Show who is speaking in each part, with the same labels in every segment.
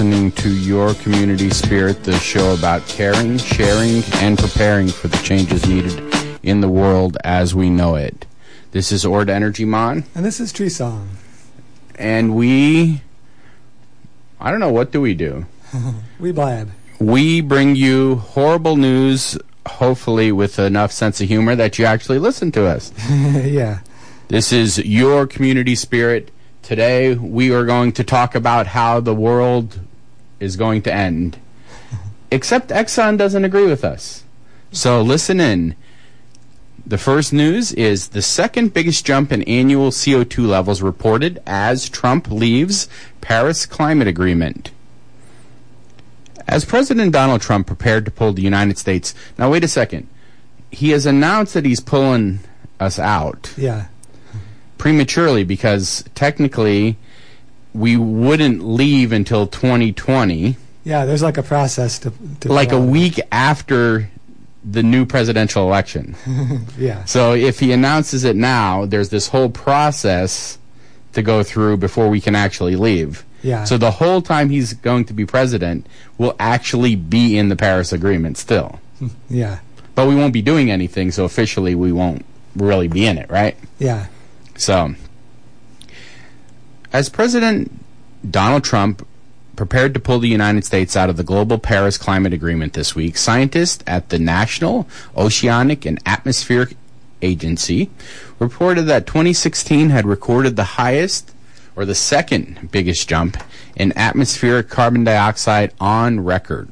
Speaker 1: Listening to Your Community Spirit, the show about caring, sharing, and preparing for the changes needed in the world as we know it. This is Ord Energy Mon,
Speaker 2: And this is Tree Song.
Speaker 1: and we. I don't know, what do we do?
Speaker 2: We blab.
Speaker 1: We bring you horrible news, hopefully with enough sense of humor that you actually listen to us.
Speaker 2: yeah.
Speaker 1: This is Your Community Spirit. Today, we are going to talk about how the world is going to end. Except Exxon doesn't agree with us. So listen in. The first news is the second biggest jump in annual CO2 levels reported as Trump leaves Paris Climate Agreement. As President Donald Trump prepared to pull the United States. Now, wait a second. He has announced that he's pulling us out
Speaker 2: Yeah.
Speaker 1: prematurely because technically we wouldn't leave until 2020,
Speaker 2: Yeah, there's like a process to. to
Speaker 1: like a week after the new presidential election.
Speaker 2: Yeah.
Speaker 1: So if he announces it now, there's this whole process to go through before we can actually leave.
Speaker 2: Yeah.
Speaker 1: So the whole time he's going to be president, we'll actually be in the Paris Agreement still.
Speaker 2: Yeah.
Speaker 1: But we won't be doing anything, so officially we won't really be in it, right?
Speaker 2: Yeah.
Speaker 1: So, as President Donald Trump prepared to pull the United States out of the global Paris Climate Agreement this week, scientists at the National Oceanic and Atmospheric Agency reported that 2016 had recorded the highest or the second biggest jump in atmospheric carbon dioxide on record.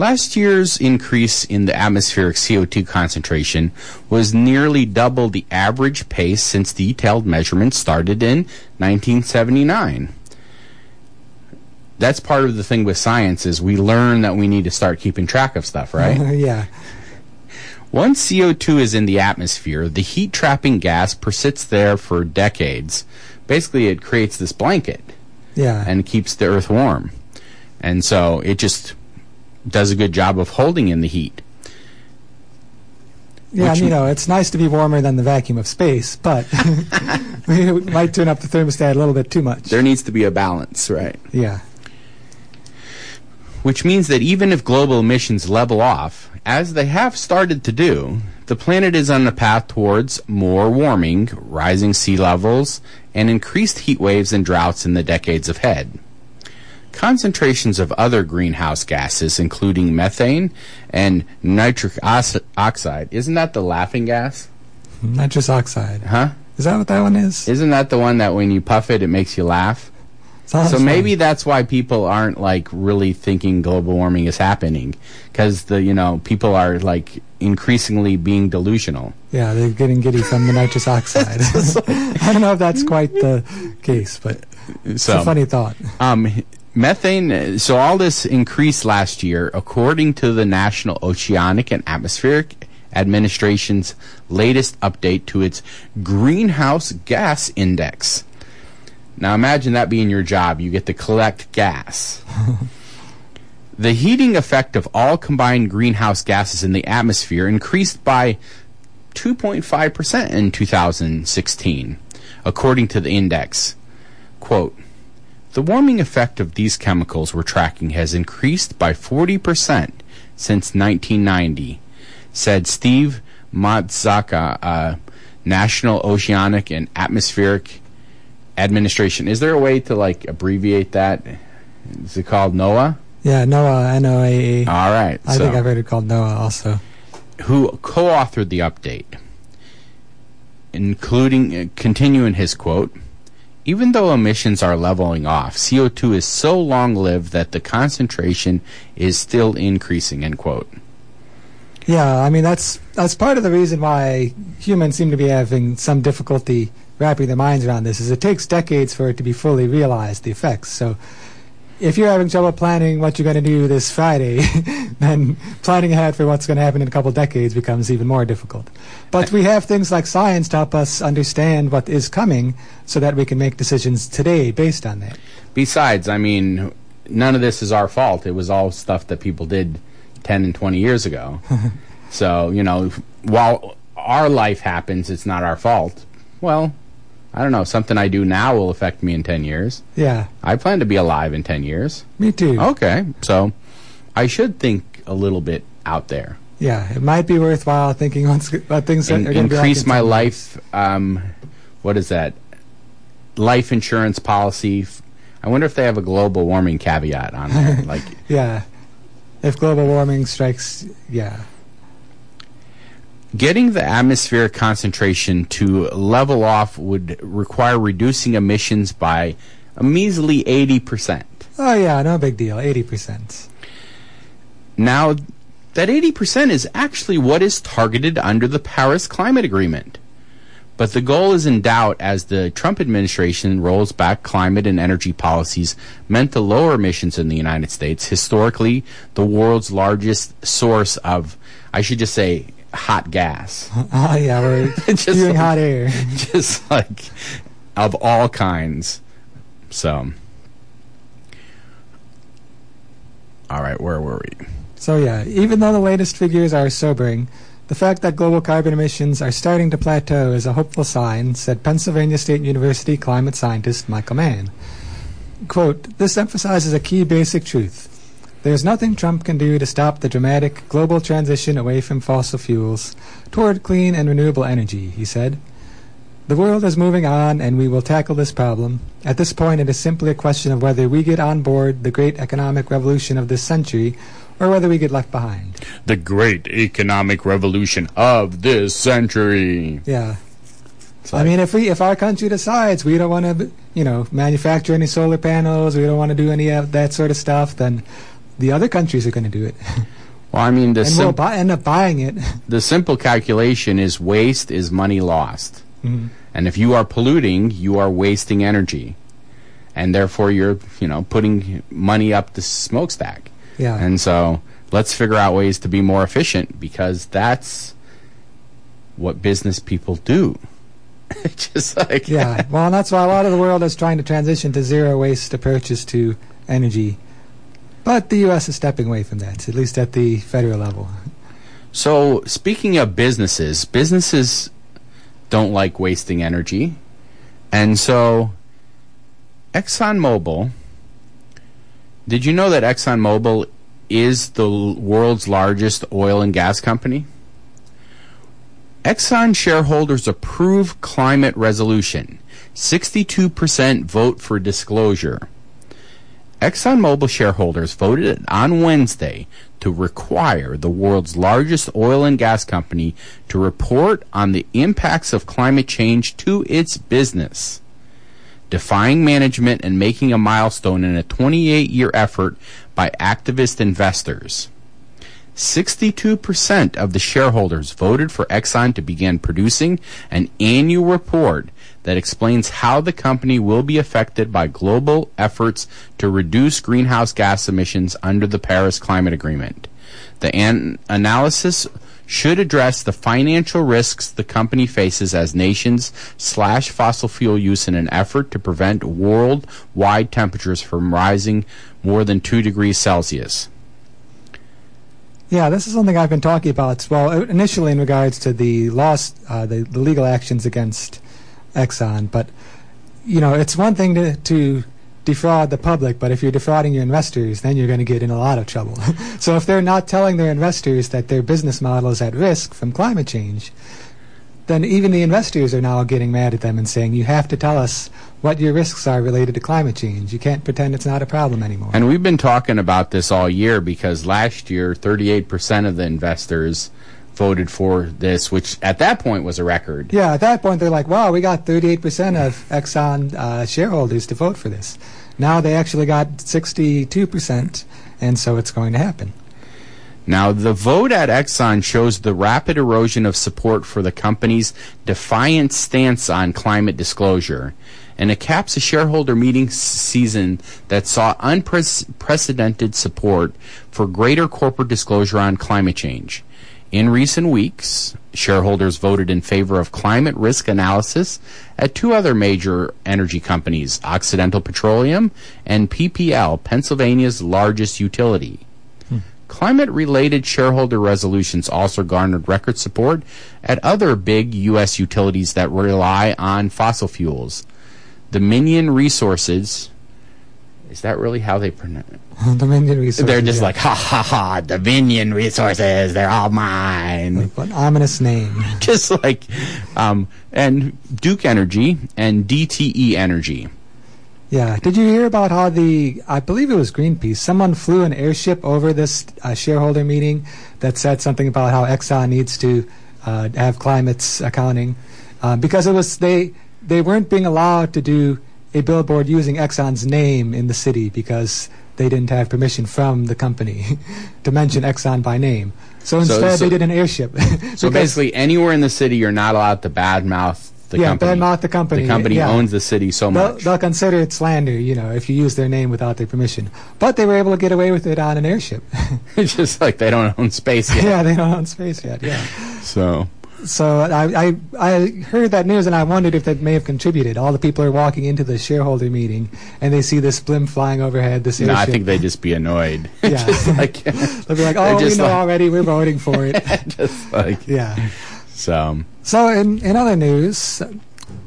Speaker 1: Last year's increase in the atmospheric CO2 concentration was nearly double the average pace since detailed measurements started in 1979. That's part of the thing with science is we learn that we need to start keeping track of stuff, right?
Speaker 2: yeah.
Speaker 1: Once CO2 is in the atmosphere, the heat trapping gas persists there for decades. Basically, it creates this blanket
Speaker 2: Yeah.
Speaker 1: and keeps the earth warm. And so it just does a good job of holding in the heat.
Speaker 2: yeah,
Speaker 1: which-
Speaker 2: you know, it's nice to be warmer than the vacuum of space, but we might turn up the thermostat a little bit too much.
Speaker 1: There needs to be a balance, right?
Speaker 2: yeah.
Speaker 1: Which means that even if global emissions level off, as they have started to do, the planet is on a path towards more warming, rising sea levels, and increased heat waves and droughts in the decades ahead. Concentrations of other greenhouse gases, including methane and nitric oxide, isn't that the laughing gas?
Speaker 2: Nitrous oxide.
Speaker 1: Huh?
Speaker 2: Is that what that one is?
Speaker 1: Isn't that the one that when you puff it, it makes you laugh? So maybe that's why people aren't like really thinking global warming is happening, because the you know people are like increasingly being delusional.
Speaker 2: Yeah, they're getting giddy from the nitrous oxide. I don't know if that's quite the case, but it's
Speaker 1: So
Speaker 2: a funny thought.
Speaker 1: um, methane. So all this increased last year, according to the National Oceanic and Atmospheric Administration's latest update to its greenhouse gas index. Now imagine that being your job. You get to collect gas. the heating effect of all combined greenhouse gases in the atmosphere increased by 2.5% in 2016, according to the index. Quote, the warming effect of these chemicals we're tracking has increased by 40% since 1990, said Steve Montzka, uh, National Oceanic and Atmospheric Administration. Is there a way to like abbreviate that? Is it called NOAA?
Speaker 2: Yeah, NOAA, N-O-A-A.
Speaker 1: All right.
Speaker 2: I
Speaker 1: so,
Speaker 2: think I've heard it called NOAA also.
Speaker 1: who co-authored the update, including uh, continuing his quote. Even though emissions are leveling off, CO2 is so long-lived that the concentration is still increasing. End quote.
Speaker 2: Yeah, I mean that's that's part of the reason why humans seem to be having some difficulty wrapping their minds around this. Is it takes decades for it to be fully realized the effects. So, if you're having trouble planning what you're going to do this Friday, then planning ahead for what's going to happen in a couple decades becomes even more difficult. But we have things like science to help us understand what is coming, so that we can make decisions today based on that.
Speaker 1: Besides, I mean, none of this is our fault. It was all stuff that people did 10 and 20 years ago. so, you know, while our life happens, it's not our fault. Well, I don't know, something I do now will affect me in 10 years.
Speaker 2: Yeah,
Speaker 1: I plan to be alive in 10 years.
Speaker 2: me too.
Speaker 1: Okay, so I should think a little bit out there.
Speaker 2: Yeah, it might be worthwhile thinking on about things that
Speaker 1: In-
Speaker 2: are going to
Speaker 1: increase
Speaker 2: in
Speaker 1: my life, um, what is that? Life insurance policy. I wonder if they have a global warming caveat on there. like,
Speaker 2: Yeah, if global warming strikes, yeah,
Speaker 1: Getting the atmospheric concentration to level off would require reducing emissions by a measly 80%.
Speaker 2: oh yeah, no big deal, eighty percent.
Speaker 1: Now, that 80% is actually what is targeted under the Paris Climate Agreement. But the goal is in doubt as the Trump administration rolls back climate and energy policies meant to lower emissions in the United States, historically the world's largest source of, I should just say, hot gas.
Speaker 2: Oh yeah, we're
Speaker 1: Just
Speaker 2: spewing
Speaker 1: like-
Speaker 2: hot air.
Speaker 1: just like of all kinds. So, all right, where were we?
Speaker 2: So yeah, even though the latest figures are sobering, the fact that global carbon emissions are starting to plateau is a hopeful sign, said Pennsylvania State University climate scientist Michael Mann. Quote, this emphasizes a key basic truth. There's nothing Trump can do to stop the dramatic global transition away from fossil fuels toward clean and renewable energy, he said. The world is moving on and we will tackle this problem. At this point, it is simply a question of whether we get on board the great economic revolution of this century or whether we get left behind.
Speaker 1: The great economic revolution of this century.
Speaker 2: Yeah.
Speaker 1: It's
Speaker 2: I mean, if we if our country decides we don't want to, you know, manufacture any solar panels, we don't want to do any of that sort of stuff, then the other countries are going to do it,
Speaker 1: well, I mean, the,
Speaker 2: and we'll buy, end up buying it.
Speaker 1: the simple calculation is waste is money lost.
Speaker 2: Mhm.
Speaker 1: And if you are polluting, you are wasting energy. And therefore, you're, you know, putting money up the smokestack.
Speaker 2: Yeah.
Speaker 1: And so let's figure out ways to be more efficient because that's what business people do. Just like
Speaker 2: yeah. Well, and that's why a lot of the world is trying to transition to zero waste approaches to energy. But the U.S. is stepping away from that, at least at the federal level.
Speaker 1: So speaking of businesses, businesses don't like wasting energy. And so ExxonMobil did you know that ExxonMobil is the world's largest oil and gas company? Exxon shareholders approve climate resolution. 62% vote for disclosure. ExxonMobil shareholders voted on Wednesday to require the world's largest oil and gas company to report on the impacts of climate change to its business, defying management and making a milestone in a 28 year effort by activist investors. 62% of the shareholders voted for Exxon to begin producing an annual report that explains how the company will be affected by global efforts to reduce greenhouse gas emissions under the Paris Climate Agreement. The an- analysis should address the financial risks the company faces as nations slash fossil fuel use in an effort to prevent worldwide temperatures from rising more than 2 degrees Celsius.
Speaker 2: Yeah, this is something I've been talking about. Well, uh, initially in regards to the loss, uh, the, the legal actions against Exxon, but you know, it's one thing to to defraud the public, but if you're defrauding your investors, then you're going to get in a lot of trouble. so if they're not telling their investors that their business model is at risk from climate change, then even the investors are now getting mad at them and saying, "You have to tell us what your risks are related to climate change. You can't pretend it's not a problem anymore."
Speaker 1: And we've been talking about this all year because last year, 38% of the investors voted for this, which at that point was a record.
Speaker 2: Yeah, at that point they're like, "Wow, we got 38% of Exxon uh, shareholders to vote for this." Now they actually got 62%, and so it's going to happen.
Speaker 1: Now, the vote at Exxon shows the rapid erosion of support for the company's defiant stance on climate disclosure, and it caps a shareholder meeting season that saw unprecedented support for greater corporate disclosure on climate change. In recent weeks, shareholders voted in favor of climate risk analysis at two other major energy companies, Occidental Petroleum and PPL, Pennsylvania's largest utility. Climate related shareholder resolutions also garnered record support at other big U.S. utilities that rely on fossil fuels. Dominion Resources, is that really how they pronounce it?
Speaker 2: Dominion Resources.
Speaker 1: They're just
Speaker 2: yeah.
Speaker 1: like, ha ha ha, Dominion Resources, they're all mine.
Speaker 2: What ominous name.
Speaker 1: just like, um, and Duke Energy and DTE Energy.
Speaker 2: Yeah. Did you hear about how the, I believe it was Greenpeace, someone flew an airship over this uh, shareholder meeting that said something about how Exxon needs to uh, have climates accounting? Uh, because it was, they, they weren't being allowed to do a billboard using Exxon's name in the city because they didn't have permission from the company to mention Exxon by name. So instead,
Speaker 1: so-
Speaker 2: they did an airship.
Speaker 1: So basically, anywhere in the city, you're not allowed to badmouth the
Speaker 2: yeah,
Speaker 1: company.
Speaker 2: badmouth the company.
Speaker 1: The company
Speaker 2: yeah.
Speaker 1: owns the city so
Speaker 2: They'll,
Speaker 1: much.
Speaker 2: they'll consider it slander, you know, if you use their name without their permission. But they were able to get away with it on an airship.
Speaker 1: it's just like they don't own space yet.
Speaker 2: yeah, they don't own space yet. Yeah.
Speaker 1: So
Speaker 2: So I, I I heard that news and I wondered if that may have contributed. All the people are walking into the shareholder meeting and they see this blimp flying overhead. This
Speaker 1: no,
Speaker 2: airship.
Speaker 1: I think they'd just be annoyed.
Speaker 2: Yeah.
Speaker 1: like,
Speaker 2: They'll be like, "Oh, we know
Speaker 1: like-
Speaker 2: already. We're voting for it."
Speaker 1: just like
Speaker 2: yeah.
Speaker 1: So.
Speaker 2: Um, so, in, in other news,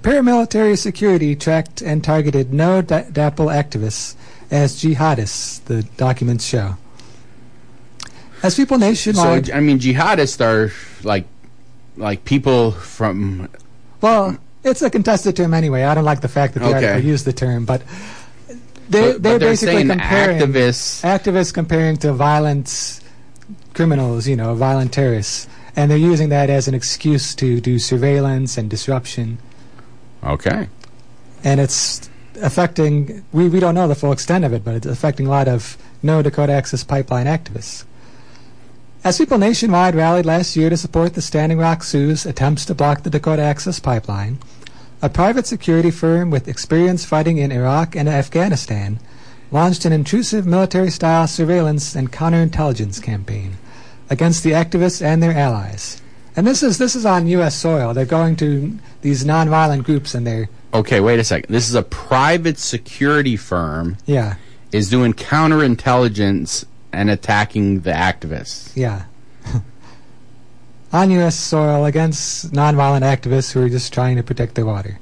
Speaker 2: paramilitary security tracked and targeted no da- DAPL activists as jihadists, the documents show. As people
Speaker 1: So. I mean, jihadists are like like people from
Speaker 2: well, it's a contested term anyway. I don't like the fact that the
Speaker 1: Okay.
Speaker 2: article used the term, but they,
Speaker 1: but,
Speaker 2: they're
Speaker 1: but they're
Speaker 2: basically comparing
Speaker 1: activists.
Speaker 2: activists comparing to violent criminals, you know, violent terrorists. And they're using that as an excuse to do surveillance and disruption.
Speaker 1: Okay.
Speaker 2: and it's affecting we, we don't know the full extent of it but it's affecting a lot of no dakota access pipeline activists as people nationwide rallied last year to support the standing rock sioux's attempts to block the dakota access pipeline a private security firm with experience fighting in iraq and afghanistan launched an intrusive military-style surveillance and counterintelligence campaign against the activists and their allies and this is this is on u.s soil they're going to these nonviolent groups and they're
Speaker 1: Okay. Wait a second. This is a private security firm
Speaker 2: yeah
Speaker 1: is doing counterintelligence and attacking the activists.
Speaker 2: Yeah. On U.S. soil against nonviolent activists who are just trying to protect their water.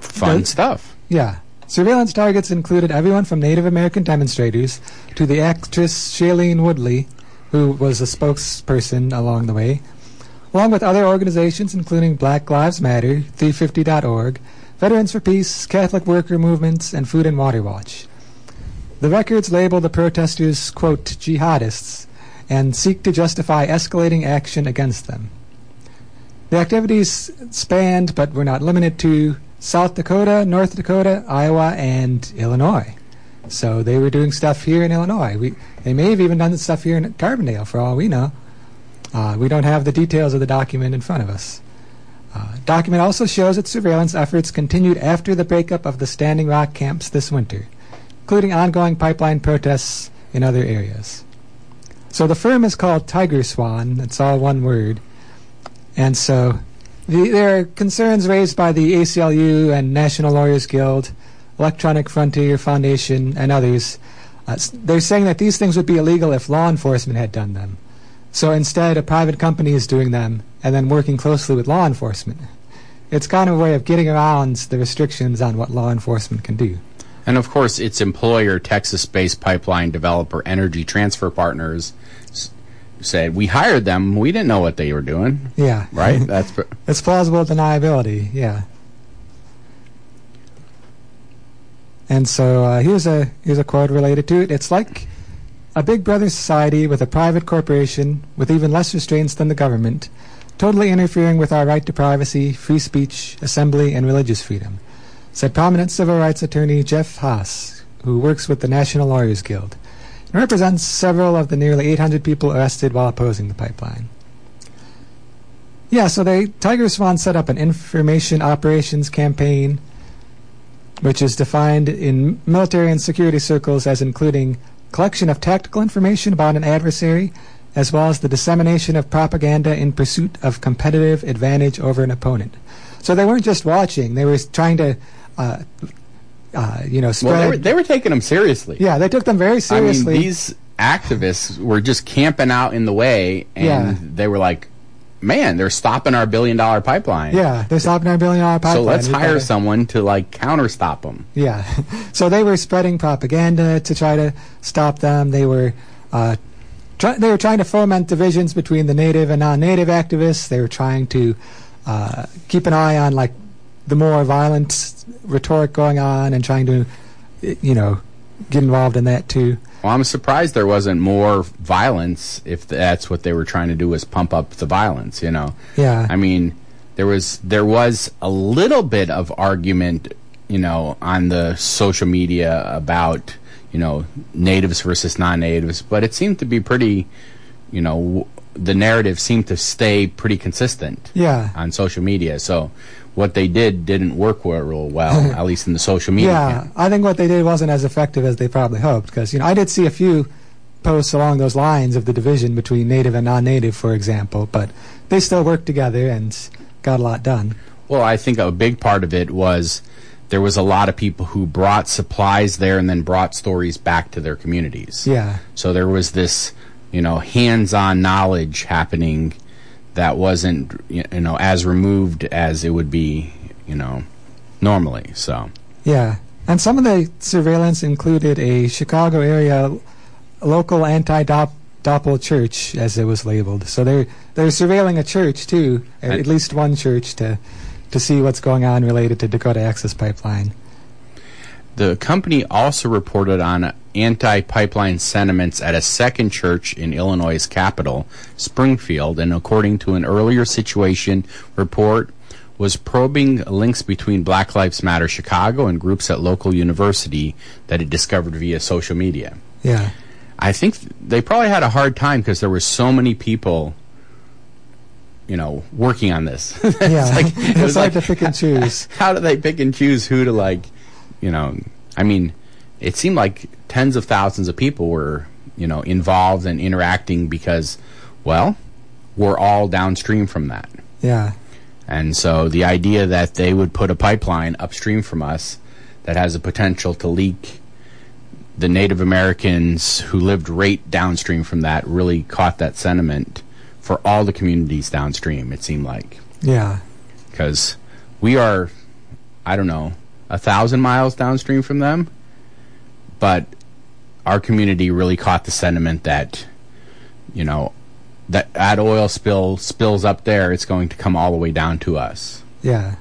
Speaker 1: Fun
Speaker 2: Does-
Speaker 1: stuff.
Speaker 2: Yeah. Surveillance targets included everyone from Native American demonstrators to the actress Shailene Woodley, who was a spokesperson along the way, along with other organizations including Black Lives Matter, 350.org, Veterans for Peace, Catholic Worker Movements, and Food and Water Watch. The records label the protesters, quote, jihadists, and seek to justify escalating action against them. The activities spanned, but were not limited to, South Dakota, North Dakota, Iowa, and Illinois. So they were doing stuff here in Illinois. We, they may have even done stuff here in Carbondale, for all we know. Uh, we don't have the details of the document in front of us. Uh, document also shows that surveillance efforts continued after the breakup of the Standing Rock camps this winter, including ongoing pipeline protests in other areas. So the firm is called TigerSwan. It's all one word. And so the, there are concerns raised by the ACLU and National Lawyers Guild, Electronic Frontier Foundation, and others, uh, they're saying that these things would be illegal if law enforcement had done them. So instead, a private company is doing them and then working closely with law enforcement. It's kind of a way of getting around the restrictions on what law enforcement can do.
Speaker 1: And of course, its employer, Texas-based pipeline developer Energy Transfer Partners, said, "We hired them. We didn't know what they were doing."
Speaker 2: Yeah.
Speaker 1: Right? That's
Speaker 2: It's plausible deniability, yeah. And so uh, here's a here's a quote related to it. It's like a big brother society with a private corporation with even less restraints than the government, totally interfering with our right to privacy, free speech, assembly, and religious freedom, said prominent civil rights attorney Jeff Haas, who works with the National Lawyers Guild and represents several of the nearly 800 people arrested while opposing the pipeline. Yeah, so they TigerSwan set up an information operations campaign, which is defined in military and security circles as including collection of tactical information about an adversary, as well as the dissemination of propaganda in pursuit of competitive advantage over an opponent. So they weren't just watching; they were trying to, uh, uh, you know, spread.
Speaker 1: well, they were, they were taking them seriously.
Speaker 2: yeah, they took them very seriously.
Speaker 1: I mean, these activists were just camping out in the way, and
Speaker 2: Yeah.
Speaker 1: they were like, "Man, they're stopping our billion dollar pipeline.
Speaker 2: Yeah, they're stopping our billion dollar pipeline.
Speaker 1: so let's
Speaker 2: We
Speaker 1: hire someone to like counter stop them."
Speaker 2: Yeah. so they were spreading propaganda to try to stop them. They were uh, try- they were trying to foment divisions between the native and non-native activists. They were trying to uh, keep an eye on like the more violent rhetoric going on and trying to you know get involved in that too.
Speaker 1: Well, I'm surprised there wasn't more violence if that's what they were trying to do was pump up the violence. You know,
Speaker 2: Yeah.
Speaker 1: I mean, there was there was a little bit of argument, you know, on the social media about you know natives versus non-natives, but it seemed to be pretty, you know, w- the narrative seemed to stay pretty consistent
Speaker 2: yeah.
Speaker 1: on social media. So what they did didn't work real well, at least in the social media.
Speaker 2: Yeah. I think what they did wasn't as effective as they probably hoped because you know I did see a few posts along those lines of the division between native and non-native, for example, but they still worked together and got a lot done.
Speaker 1: Well, I think a big part of it was there was a lot of people who brought supplies there and then brought stories back to their communities.
Speaker 2: Yeah,
Speaker 1: So there was this, you know, hands-on knowledge happening that wasn't, you know, as removed as it would be, you know, normally. So
Speaker 2: yeah, and some of the surveillance included a Chicago area local anti-DAPL church, as it was labeled. So they're they're surveilling a church too, at least one church to to see what's going on related to Dakota Access Pipeline.
Speaker 1: The company also reported on anti-pipeline sentiments at a second church in Illinois' capital, Springfield, and according to an earlier situation report, was probing links between Black Lives Matter Chicago and groups at local university that it discovered via social media.
Speaker 2: Yeah,
Speaker 1: I think th- they probably had a hard time because there were so many people, you know, working on this. It's
Speaker 2: yeah,
Speaker 1: like- it
Speaker 2: it's
Speaker 1: was
Speaker 2: hard
Speaker 1: like-
Speaker 2: to pick and choose.
Speaker 1: How do they pick and choose who to like, you know? I mean, it seemed like tens of thousands of people were, you know, involved and interacting because, well, we're all downstream from that.
Speaker 2: Yeah.
Speaker 1: And so the idea that they would put a pipeline upstream from us that has a potential to leak the Native Americans who lived right downstream from that really caught that sentiment for all the communities downstream, it seemed like.
Speaker 2: Yeah.
Speaker 1: Because we are, I don't know, a thousand miles downstream from them, but our community really caught the sentiment that, you know, that that oil spill spills up there, it's going to come all the way down to us.
Speaker 2: Yeah.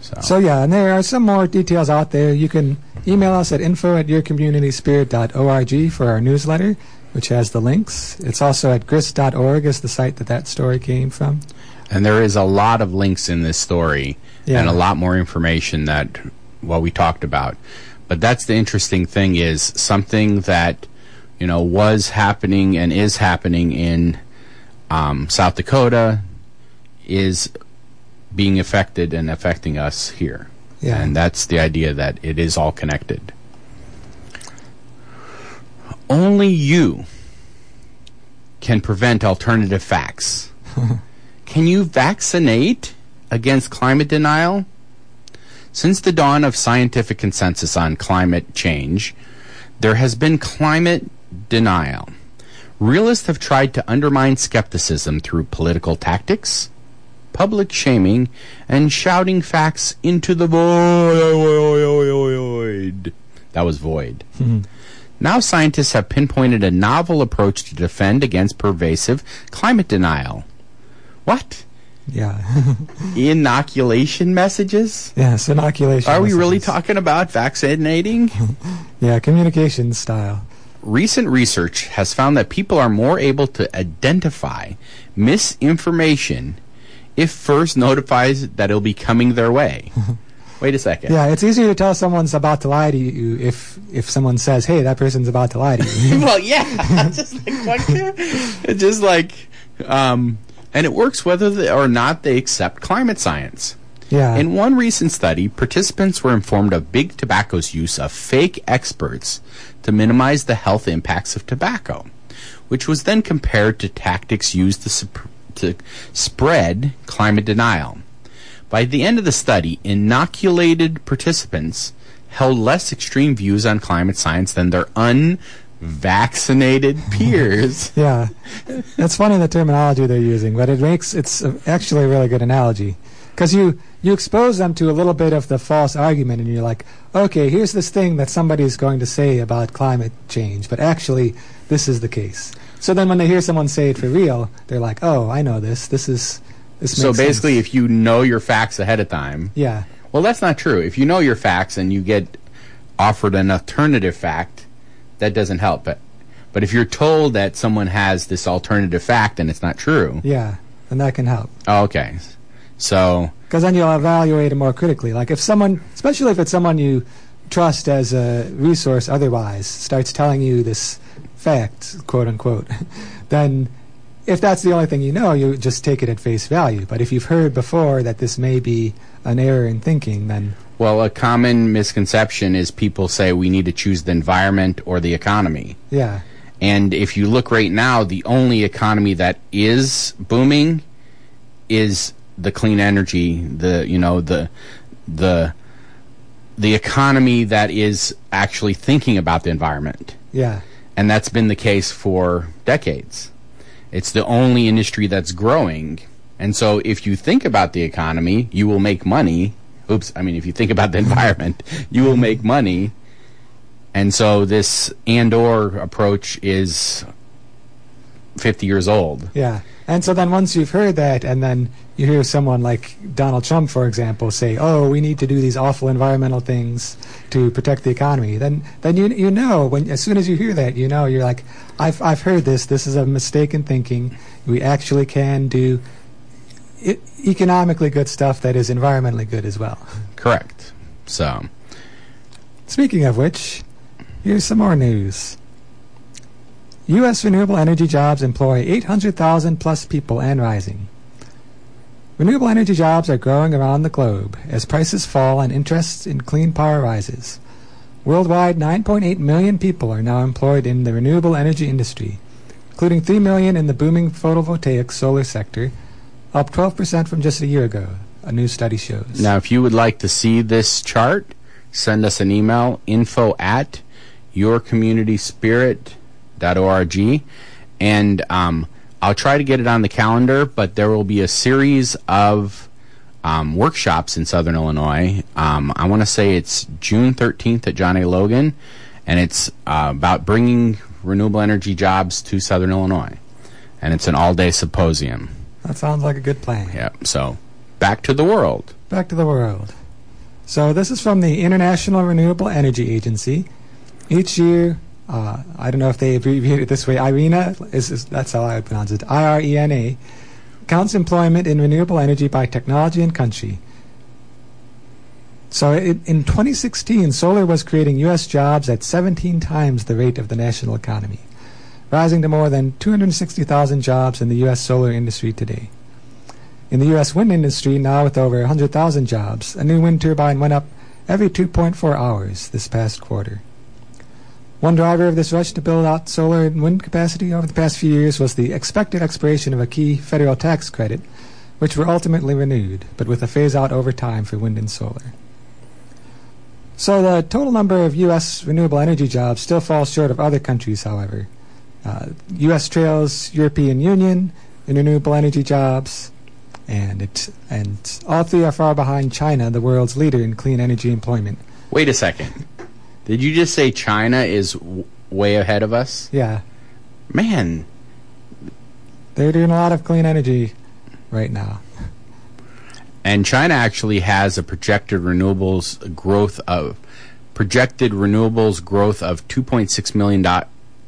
Speaker 1: So,
Speaker 2: So yeah, and there are some more details out there. You can email us at info at yourcommunityspirit.org for our newsletter, which has the links. It's also at grist.org is the site that that story came from.
Speaker 1: and there is a lot of links in this story
Speaker 2: Yeah.
Speaker 1: and a lot more information that what we talked about. But that's the interesting thing is something that you know was happening and is happening in um, South Dakota is being affected and affecting us here.
Speaker 2: Yeah.
Speaker 1: And that's the idea that it is all connected. Only you can prevent alternative facts. can you vaccinate against climate denial? Since the dawn of scientific consensus on climate change, there has been climate denial. Realists have tried to undermine skepticism through political tactics, public shaming, and shouting facts into the void. That was void. Mm-hmm. Now scientists have pinpointed a novel approach to defend against pervasive climate denial. What?
Speaker 2: Yeah.
Speaker 1: Inoculation messages?
Speaker 2: yes, inoculation.
Speaker 1: Are we really talking about vaccinating?
Speaker 2: Yeah, communication style.
Speaker 1: Recent research has found that people are more able to identify misinformation if first notifies that it'll be coming their way. Wait a second.
Speaker 2: Yeah, it's easier to tell someone's about to lie to you if if someone says, "Hey, that person's about to lie to you."
Speaker 1: well, yeah, just like? Just like, um, and it works whether they, or not they accept climate science.
Speaker 2: yeah.
Speaker 1: In one recent study, participants were informed of big tobacco's use of fake experts to minimize the health impacts of tobacco, which was then compared to tactics used to, sup- to spread climate denial. By the end of the study, inoculated participants held less extreme views on climate science than their vaccinated peers.
Speaker 2: Yeah, that's funny the terminology they're using, but it makes it's actually a really good analogy because you you expose them to a little bit of the false argument, and you're like, okay, here's this thing that somebody's going to say about climate change, but actually this is the case. So then when they hear someone say it for real, they're like, oh, I know this. This is this.
Speaker 1: So basically,
Speaker 2: sense.
Speaker 1: if you know your facts ahead of time,
Speaker 2: yeah,
Speaker 1: well, that's not true. If you know your facts and you get offered an alternative fact, that doesn't help it. But if you're told that someone has this alternative fact and it's not true,
Speaker 2: yeah, then that can help.
Speaker 1: oh, okay. So
Speaker 2: because then you'll evaluate it more critically. Like if someone, especially if it's someone you trust as a resource otherwise, starts telling you this fact, quote unquote, then if that's the only thing you know, you just take it at face value. But if you've heard before that this may be an error in thinking, then
Speaker 1: Well, a common misconception is people say we need to choose the environment or the economy.
Speaker 2: yeah,
Speaker 1: And if you look right now, the only economy that is booming is the clean energy, the you know the the the economy that is actually thinking about the environment.
Speaker 2: yeah,
Speaker 1: And that's been the case for decades. It's the only industry that's growing. And so if you think about the economy, you will make money. Oops, I mean if you think about the environment, you will make money. And so this and or approach is 50 years old.
Speaker 2: yeah. And so then once you've heard that, and then you hear someone like Donald Trump, for example, say, "Oh, we need to do these awful environmental things to protect the economy," then then you you know when as soon as you hear that, you know you're like, "I've I've heard this. This is a mistaken thinking. We actually can do." Economically good stuff that is environmentally good as well.
Speaker 1: Correct. So,
Speaker 2: Speaking of which, here's some more news. U.S. renewable energy jobs employ 800,000 plus people and rising. Renewable energy jobs are growing around the globe as prices fall and interest in clean power rises. Worldwide, 9.8 million people are now employed in the renewable energy industry, including 3 million in the booming photovoltaic solar sector, up 12% from just a year ago, a new study shows.
Speaker 1: now if you would like to see this chart, send us an email info at yourcommunityspirit.org and um, I'll try to get it on the calendar, but there will be a series of um, workshops in Southern Illinois. Um, I want to say it's June 13th at John A. Logan, and it's uh, about bringing renewable energy jobs to Southern Illinois. And it's an all day symposium.
Speaker 2: That sounds like a good plan.
Speaker 1: Yep. So back to the world.
Speaker 2: Back to the world. So this is from the International Renewable Energy Agency. Each year, uh, I don't know if they abbreviate it this way. IRENA is, is that's how I pronounce it. I R E N A counts employment in renewable energy by technology and country. So it, in 2016, solar was creating U.S. jobs at 17 times the rate of the national economy, rising to more than 260,000 jobs in the U.S. solar industry today. In the U.S. wind industry, now with over 100,000 jobs, a new wind turbine went up every 2.4 hours this past quarter. One driver of this rush to build out solar and wind capacity over the past few years was the expected expiration of a key federal tax credit, which were ultimately renewed, but with a phase out over time for wind and solar. So the total number of U.S. renewable energy jobs still falls short of other countries, however. Uh, U.S. trails European Union in renewable energy jobs, and it and all three are far behind China, the world's leader in clean energy employment.
Speaker 1: Wait a second. Did you just say China is w- way ahead of us?
Speaker 2: Yeah,
Speaker 1: Man,
Speaker 2: they're doing a lot of clean energy right now.
Speaker 1: and China actually has a projected renewables growth of projected renewables growth of 2.6 million do-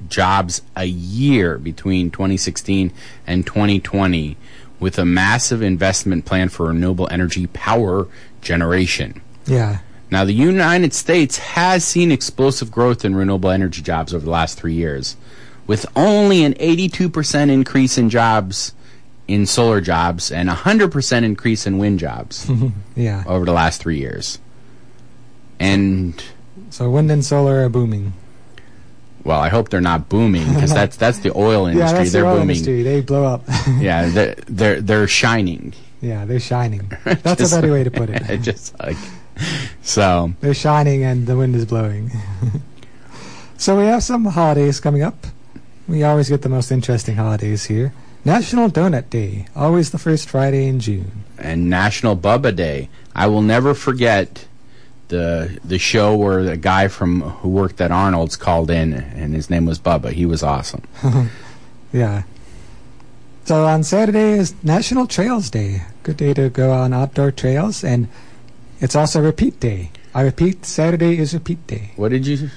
Speaker 1: jobs a year between 2016 and 2020 with a massive investment plan for renewable energy power generation.
Speaker 2: Yeah,
Speaker 1: Now, the United States has seen explosive growth in renewable energy jobs over the last three years, with only an 82% increase in jobs in solar jobs and a 100% increase in wind jobs
Speaker 2: yeah.
Speaker 1: over the last three years. And,
Speaker 2: So wind and solar are booming.
Speaker 1: Well, I hope they're not booming because that's, that's the oil industry.
Speaker 2: yeah, that's
Speaker 1: they're
Speaker 2: the oil
Speaker 1: booming.
Speaker 2: industry. They blow up.
Speaker 1: Yeah, they're, they're, they're shining.
Speaker 2: yeah, they're shining. That's
Speaker 1: Just-
Speaker 2: a better way to put it.
Speaker 1: Just like, so.
Speaker 2: They're shining and the wind is blowing. So we have some holidays coming up. We always get the most interesting holidays here. National Donut Day, always the first Friday in June.
Speaker 1: And National Bubba Day. I will never forget the the show where the guy from who worked at Arnold's called in, and his name was Bubba. He was awesome.
Speaker 2: yeah. So on Saturday is National Trails Day. Good day to go on outdoor trails, and it's also repeat day. I repeat, Saturday is repeat day.
Speaker 1: What did you?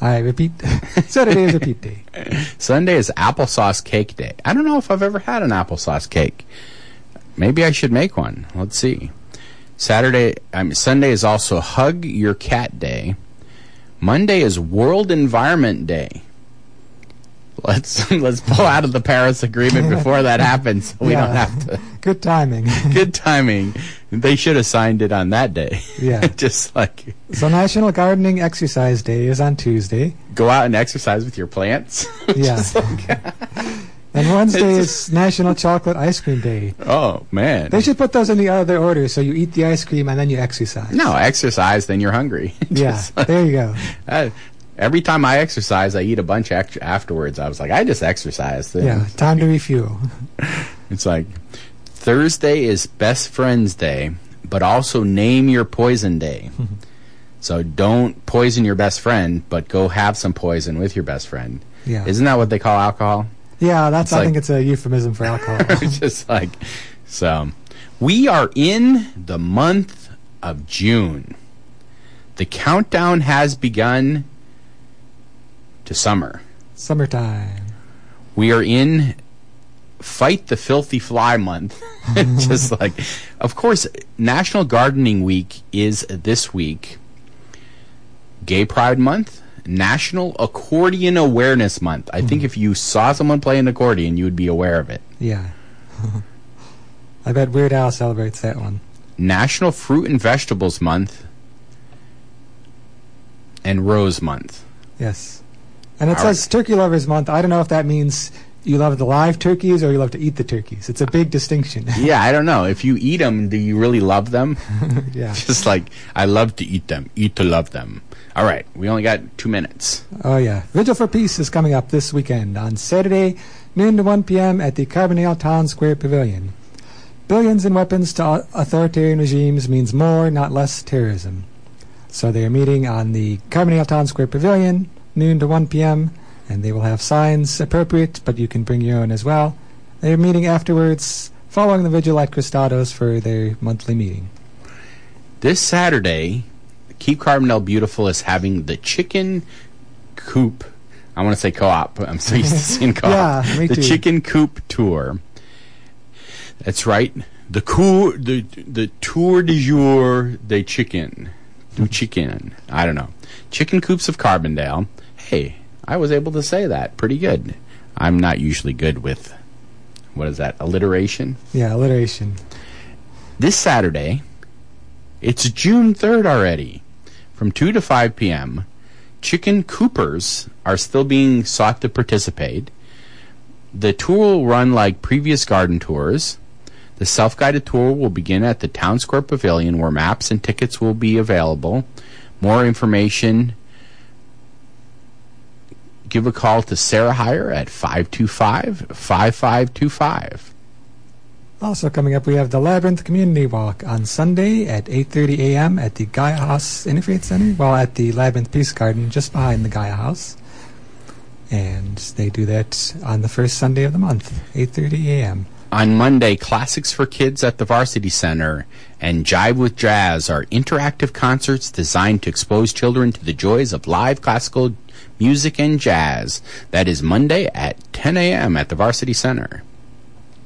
Speaker 2: I repeat, Saturday is repeat day.
Speaker 1: Sunday is applesauce cake day. I don't know if I've ever had an applesauce cake. Maybe I should make one. Let's see. Saturday, I mean, Sunday is also Hug Your Cat Day. Monday is World Environment Day. Let's let's pull out of the Paris Agreement before that happens. So we
Speaker 2: Yeah.
Speaker 1: don't have to.
Speaker 2: Good timing.
Speaker 1: Good timing. They should have signed it on that day.
Speaker 2: Yeah.
Speaker 1: Just like
Speaker 2: so National Gardening Exercise Day is on Tuesday.
Speaker 1: go out and exercise with your plants.
Speaker 2: Yeah.
Speaker 1: Like-
Speaker 2: And Wednesday is National Chocolate Ice Cream Day.
Speaker 1: oh man.
Speaker 2: They should put those in the other order, so you eat the ice cream and then you exercise.
Speaker 1: no, exercise, then you're hungry.
Speaker 2: Yeah,
Speaker 1: like-
Speaker 2: there you go.
Speaker 1: I- every time I exercise, I eat a bunch afterwards. I was like, I just exercised.
Speaker 2: Yeah, time to refuel.
Speaker 1: It's like Thursday is Best Friends Day, but also Name Your Poison Day. so don't poison your best friend, but go have some poison with your best friend.
Speaker 2: Yeah,
Speaker 1: Isn't that what they call alcohol?
Speaker 2: Yeah. That's
Speaker 1: It's
Speaker 2: I
Speaker 1: like-
Speaker 2: think it's a euphemism for alcohol.
Speaker 1: Just like so. We are in the month of June. The countdown has begun to summer.
Speaker 2: Summertime.
Speaker 1: We are in Fight the Filthy Fly month. just like of course National Gardening Week is this week. Gay Pride month, National Accordion Awareness month. I think hmm. if you saw someone play an accordion, you would be aware of it.
Speaker 2: Yeah. I bet Weird Al celebrates that one.
Speaker 1: National Fruit and Vegetables Month, and Rose Month.
Speaker 2: Yes. And it
Speaker 1: All
Speaker 2: says Turkey Lovers Month. I don't know if that means you love the live turkeys or you love to eat the turkeys. It's a big distinction.
Speaker 1: Yeah, I don't know. If you eat them, do you really love them?
Speaker 2: yeah.
Speaker 1: Just like, I love to eat them. Eat to love them. All right, we only got two minutes.
Speaker 2: Oh, yeah. Vigil for Peace is coming up this weekend on Saturday, noon to 1 p.m. at the Carbondale Town Square Pavilion. Billions in weapons to authoritarian regimes means more, not less terrorism. So they are meeting on the Carbondale Town Square Pavilion, noon to 1 p.m., and they will have signs appropriate, but you can bring your own as well. They are meeting afterwards, following the vigil at Cristaudo's for their monthly meeting.
Speaker 1: This Saturday, Keep Carbondale Beautiful is having the chicken coop. I want to say co-op. But I'm so used to seeing co-op.
Speaker 2: Yeah, me
Speaker 1: the
Speaker 2: too.
Speaker 1: chicken coop tour. That's right. The cou- the the tour de jour de chicken. Du chicken. I don't know. Chicken coops of Carbondale. Hey, I was able to say that pretty good. I'm not usually good with what is that? Alliteration.
Speaker 2: Yeah, alliteration.
Speaker 1: This Saturday, it's June 3rd already, from 2 to 5 p.m. Chicken Coopers are still being sought to participate. The tour will run like previous garden tours. The self guided tour will begin at the Town Square Pavilion where maps and tickets will be available. More information give a call to Sarah Heyer at 525 5525.
Speaker 2: Also coming up, we have the Labyrinth Community Walk on Sunday at 8:30 a.m. at the Gaia House Interfaith Center. Well, at the Labyrinth Peace Garden, just behind the Gaia House, and they do that on the first Sunday of the month, 8:30 a.m.
Speaker 1: On Monday, Klassics for Kids at the Varsity Center and Jive with Jazz are interactive concerts designed to expose children to the joys of live classical music and jazz. That is Monday at 10 a.m. at the Varsity Center.